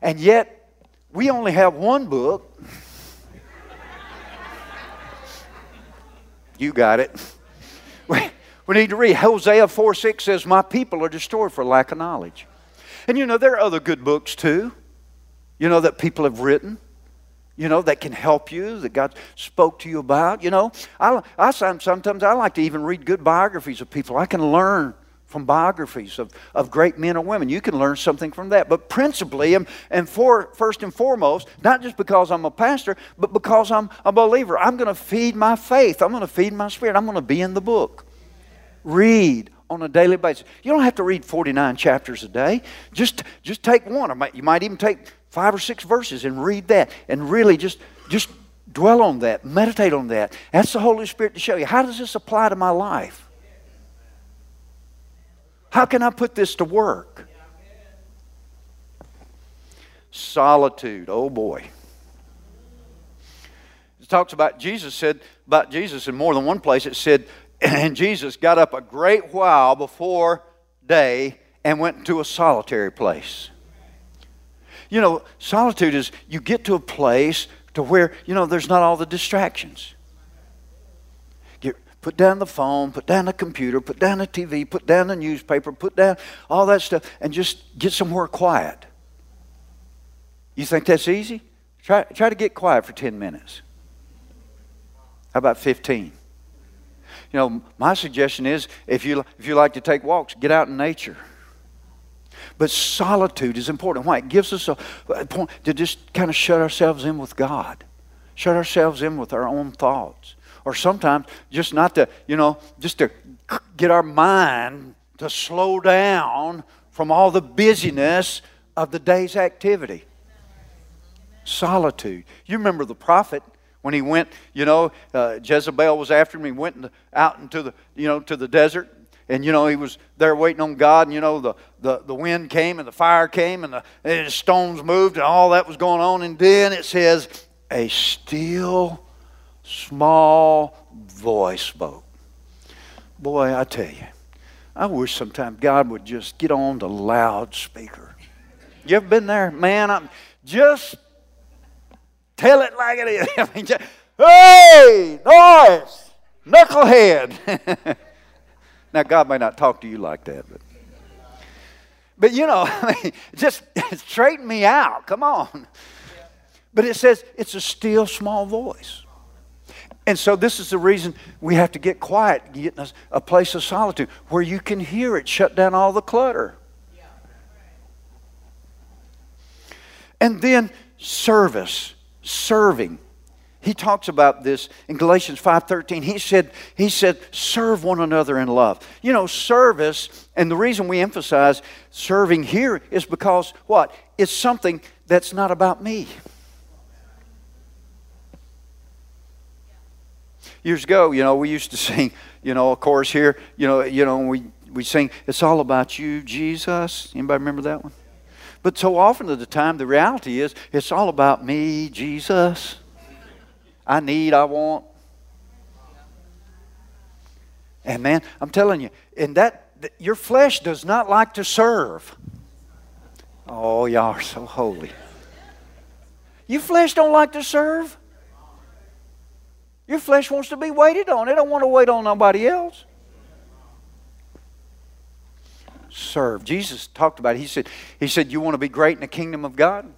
And yet, we only have one book. You got it. (laughs) We need to read. Hosea 4 6 says, My people are destroyed for lack of knowledge. And you know, there are other good books too, you know, that people have written, you know, that can help you, that God spoke to you about. You know, I, I sometimes I like to even read good biographies of people. I can learn from biographies of, of great men or women. You can learn something from that. But principally, and, and for, first and foremost, not just because I'm a pastor, but because I'm a believer, I'm going to feed my faith. I'm going to feed my spirit. I'm going to be in the book. Read on a daily basis. You don't have to read 49 chapters a day. Just, just take one. Might, you might even take five or six verses and read that and really just, just dwell on that, meditate on that. That's the Holy Spirit to show you. How does this apply to my life? How can I put this to work? Solitude. Oh boy. It talks about Jesus said about Jesus in more than one place. It said, (clears throat) and Jesus got up a great while before day and went to a solitary place. You know, solitude is you get to a place to where, you know, there's not all the distractions. Put down the phone, put down the computer, put down the TV, put down the newspaper, put down all that stuff, and just get somewhere quiet. You think that's easy? Try, try to get quiet for 10 minutes. How about 15? You know, my suggestion is if you, if you like to take walks, get out in nature. But solitude is important. Why? It gives us a, a point to just kind of shut ourselves in with God, shut ourselves in with our own thoughts. Or sometimes just not to, you know, just to get our mind to slow down from all the busyness of the day's activity. Solitude. You remember the prophet when he went, you know, uh, Jezebel was after him. He went in the, out into the, you know, to the desert. And, you know, he was there waiting on God. And, you know, the, the, the wind came and the fire came and the, and the stones moved and all that was going on. And then it says, a still small voice spoke. Boy, I tell you, I wish sometimes God would just get on the loudspeaker. You ever been there? Man, I'm just tell it like it is. (laughs) I mean, just, hey, noise, knucklehead. (laughs) now, God may not talk to you like that, but. But you know, (laughs) I mean, just straighten me out. Come on. But it says it's a still small voice. And so this is the reason we have to get quiet, get a, a place of solitude where you can hear it, shut down all the clutter. And then service, serving. He talks about this in Galatians 5:13. He said, he said, serve one another in love. You know, service, and the reason we emphasize serving here is because what? It's something that's not about me. Years ago, you know, we used to (laughs) sing, you know, a chorus here, you know, you know, we we sing, "It's all about you, Jesus." Anybody remember that one? But so often at the time, the reality is, it's all about me, Jesus. I need, I want. And man, I'm telling you, in that your flesh does not like to serve. Oh, y'all are so holy. Your flesh don't like to serve. Your flesh wants to be waited on. It don't want to wait on nobody else. Serve. Jesus talked about it. He said, He said, You want to be great in the kingdom of God?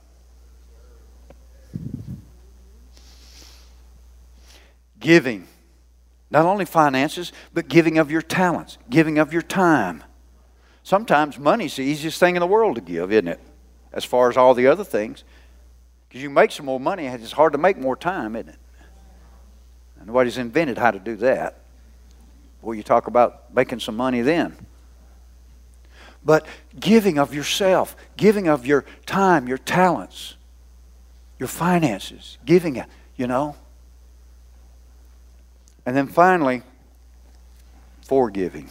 Giving. Not only finances, but giving of your talents, giving of your time. Sometimes money's the easiest thing in the world to give, isn't it? As far as all the other things. Because you make some more money, it's hard to make more time, isn't it? Nobody's invented how to do that. Well, you talk about making some money then. But giving of yourself, giving of your time, your talents, your finances, giving it, you know. And then finally, forgiving.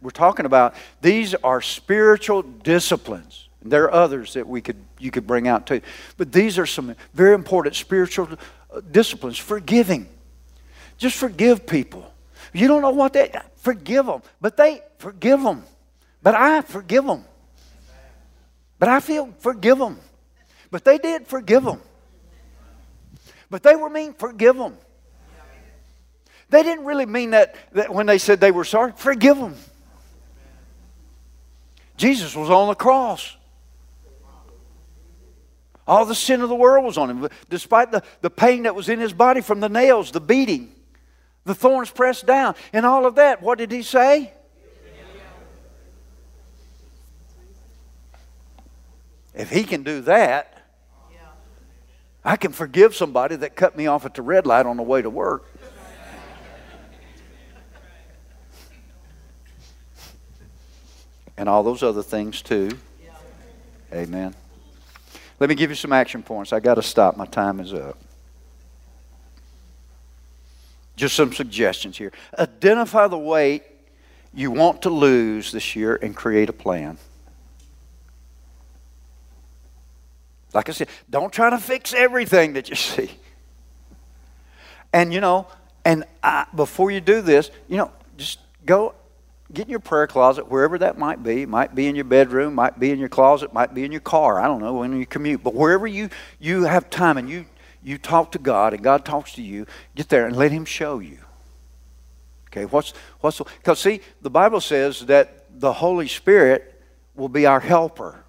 We're talking about these are spiritual disciplines. There are others that we could you could bring out too. But these are some very important spiritual disciplines, forgiving. Just forgive people. You don't know what they forgive them, but they forgive them. But I forgive them. But I feel forgive them. But they did forgive them. But they were mean, forgive them. They didn't really mean that, that when they said they were sorry. Forgive them. Jesus was on the cross. All the sin of the world was on him. Despite the, the pain that was in his body from the nails, the beating, the thorns pressed down, and all of that, what did he say? If he can do that, I can forgive somebody that cut me off at the red light on the way to work. And all those other things too. Amen. Let me give you some action points. I got to stop. My time is up. Just some suggestions here. Identify the weight you want to lose this year and create a plan. Like I said, don't try to fix everything that you (laughs) see. And you know, and I, before you do this, you know, just go get in your prayer closet, wherever that might be. It might be in your bedroom, might be in your closet, might be in your car. I don't know when you commute. But wherever you, you have time and you, you talk to God and God talks to you, get there and let Him show you. Okay, what's what's because see, the Bible says that the Holy Spirit will be our helper.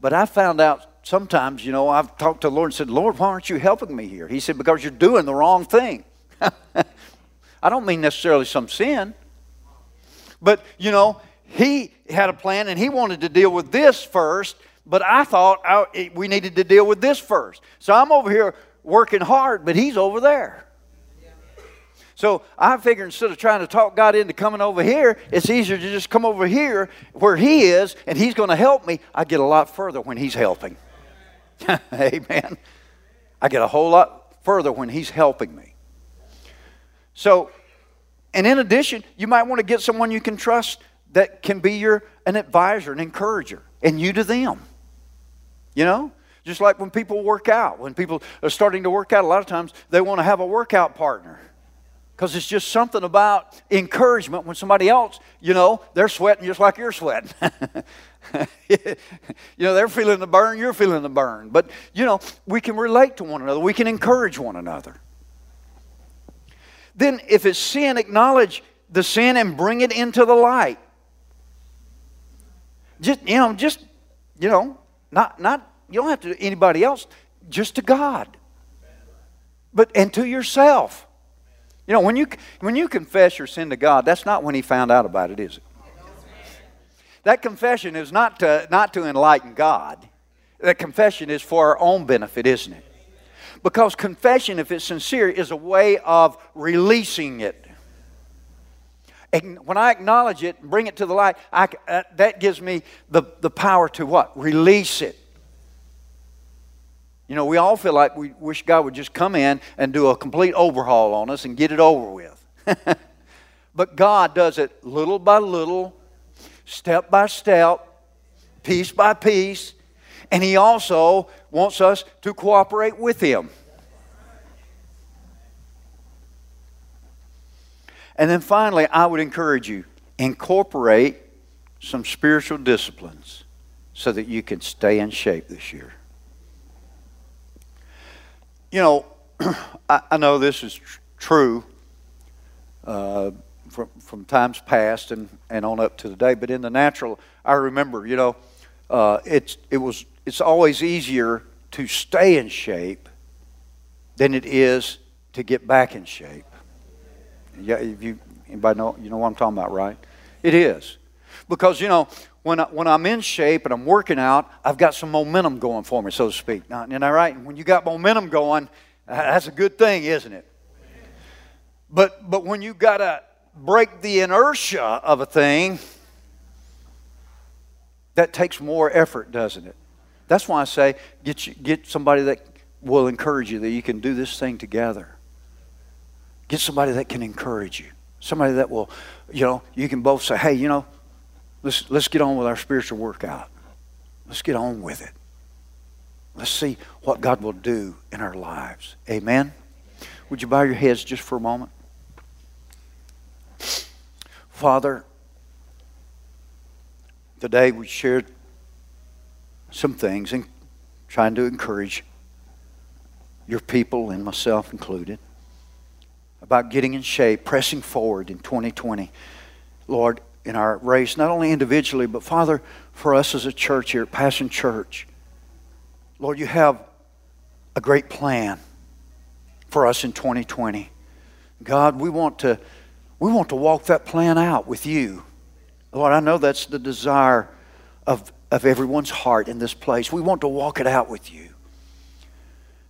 But I found out sometimes, you know, I've talked to the Lord and said, Lord, why aren't you helping me here? He said, Because you're doing the wrong thing. (laughs) I don't mean necessarily some sin. But, you know, he had a plan and he wanted to deal with this first, but I thought I, we needed to deal with this first. So I'm over here working hard, but he's over there. So I figure instead of trying to talk God into coming over here, it's easier to just come over here where He is and He's going to help me. I get a lot further when He's helping. (laughs) Amen. I get a whole lot further when He's helping me. So, and in addition, you might want to get someone you can trust that can be your an advisor, an encourager, and you to them. You know? Just like when people work out, when people are starting to work out, a lot of times they want to have a workout partner because it's just something about encouragement when somebody else, you know, they're sweating just like you're sweating. (laughs) you know, they're feeling the burn, you're feeling the burn. But, you know, we can relate to one another, we can encourage one another. Then, if it's sin, acknowledge the sin and bring it into the light. Just, you know, just, you know, not, not, you don't have to anybody else, just to God. But, and to yourself. You know, when you, when you confess your sin to God, that's not when He found out about it, is it? That confession is not to, not to enlighten God. That confession is for our own benefit, isn't it? Because confession, if it's sincere, is a way of releasing it. And when I acknowledge it and bring it to the light, I, uh, that gives me the, the power to what? Release it. You know, we all feel like we wish God would just come in and do a complete overhaul on us and get it over with. (laughs) but God does it little by little, step by step, piece by piece, and He also wants us to cooperate with Him. And then finally, I would encourage you incorporate some spiritual disciplines so that you can stay in shape this year. You know, (clears throat) I, I, know this is tr- true uh, from, from times past and, and on up to today, but in the natural, I remember, you know, uh, it's, it was, it's always easier to stay in shape than it is to get back in shape. Yeah, if you anybody know you know what I'm talking about, right? It is. Because you know, when, I, when I'm in shape and I'm working out, I've got some momentum going for me, so to speak. Isn't that right? When you got momentum going, that's a good thing, isn't it? But, but when you got to break the inertia of a thing, that takes more effort, doesn't it? That's why I say get, you, get somebody that will encourage you that you can do this thing together. Get somebody that can encourage you. Somebody that will, you know, you can both say, hey, you know, Let's, let's get on with our spiritual workout. Let's get on with it. Let's see what God will do in our lives. Amen. Would you bow your heads just for a moment? Father, today we shared some things and trying to encourage your people and myself included about getting in shape, pressing forward in 2020. Lord, in our race, not only individually, but Father, for us as a church here at Passion Church. Lord, you have a great plan for us in 2020. God, we want to we want to walk that plan out with you. Lord, I know that's the desire of, of everyone's heart in this place. We want to walk it out with you.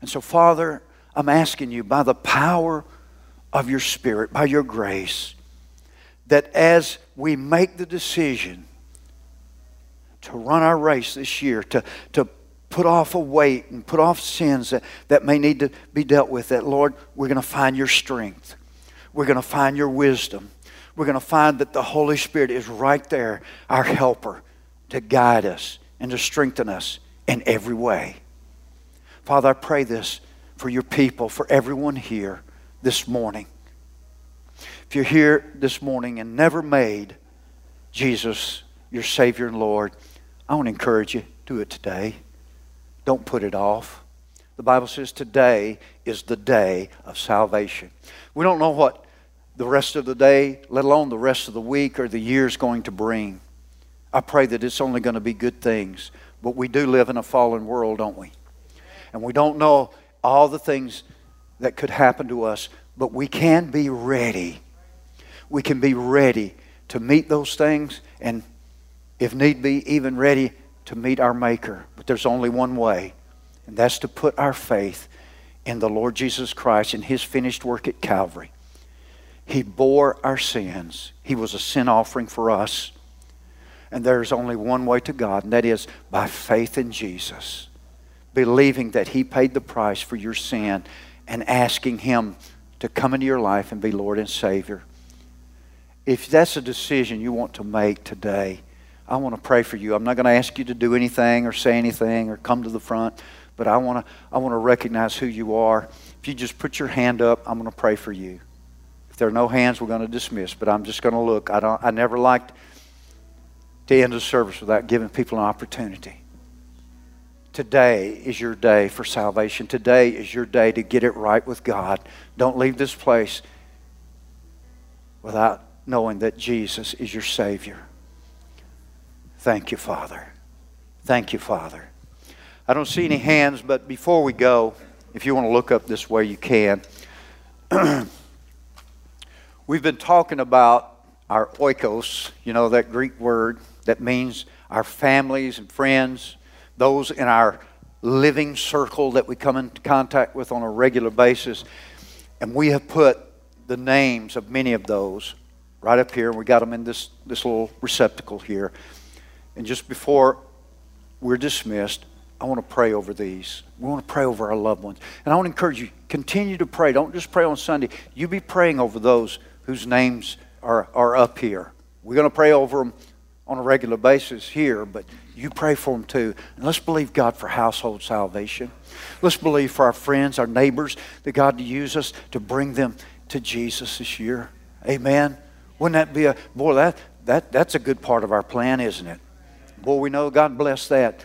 And so, Father, I'm asking you by the power of your Spirit, by your grace, that as we make the decision to run our race this year, to, to put off a weight and put off sins that, that may need to be dealt with, that, Lord, we're going to find your strength. We're going to find your wisdom. We're going to find that the Holy Spirit is right there, our helper, to guide us and to strengthen us in every way. Father, I pray this for your people, for everyone here this morning. If you're here this morning and never made Jesus your Savior and Lord, I want to encourage you do it today. Don't put it off. The Bible says today is the day of salvation. We don't know what the rest of the day, let alone the rest of the week or the year is going to bring. I pray that it's only going to be good things. But we do live in a fallen world, don't we? And we don't know all the things that could happen to us, but we can be ready we can be ready to meet those things and, if need be, even ready to meet our Maker. But there's only one way, and that's to put our faith in the Lord Jesus Christ and His finished work at Calvary. He bore our sins, He was a sin offering for us. And there's only one way to God, and that is by faith in Jesus, believing that He paid the price for your sin and asking Him to come into your life and be Lord and Savior. If that's a decision you want to make today, I want to pray for you. I'm not going to ask you to do anything or say anything or come to the front, but I want to, I want to recognize who you are. If you just put your hand up, I'm going to pray for you. If there are no hands, we're going to dismiss, but I'm just going to look. I, don't, I never liked to end a service without giving people an opportunity. Today is your day for salvation. Today is your day to get it right with God. Don't leave this place without knowing that Jesus is your Savior. Thank you, Father. Thank you, Father. I don't see any hands, but before we go, if you want to look up this way, you can. (clears throat) We've been talking about our oikos, you know, that Greek word that means our families and friends, those in our living circle that we come into contact with on a regular basis. And we have put the names of many of those right up here. We got them in this, this little receptacle here. And just before we're dismissed, I want to pray over these. We want to pray over our loved ones. And I want to encourage you, continue to pray. Don't just pray on Sunday. You be praying over those whose names are, are up here. We're going to pray over them on a regular basis here, but you pray for them too. And let's believe God for household salvation. Let's believe for our friends, our neighbors, that God to use us to bring them to Jesus this year. Amen. Wouldn't that be a boy? That that that's a good part of our plan, isn't it? Boy, we know God bless that.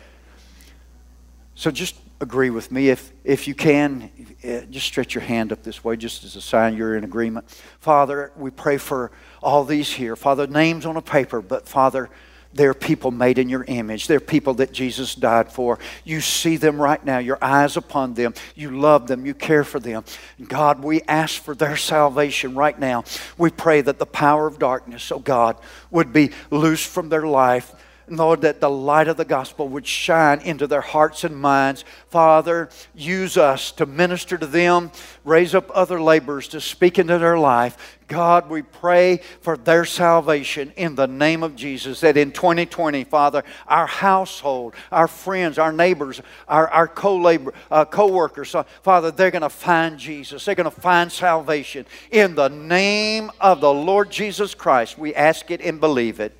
So just agree with me if if you can. Eh, just stretch your hand up this way, just as a sign you're in agreement. Father, we pray for all these here. Father, names on a paper, but Father, they're people made in your image. They're people that Jesus died for. You see them right now, your eyes upon them. You love them, you care for them. God, we ask for their salvation right now. We pray that the power of darkness, oh God, would be loosed from their life Lord, that the light of the gospel would shine into their hearts and minds. Father, use us to minister to them, raise up other laborers to speak into their life. God, we pray for their salvation in the name of Jesus. That in 2020, Father, our household, our friends, our neighbors, our, our co-labor, uh, co-workers, uh, Father, they're going to find Jesus. They're going to find salvation. In the name of the Lord Jesus Christ, we ask it and believe it.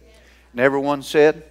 And everyone said,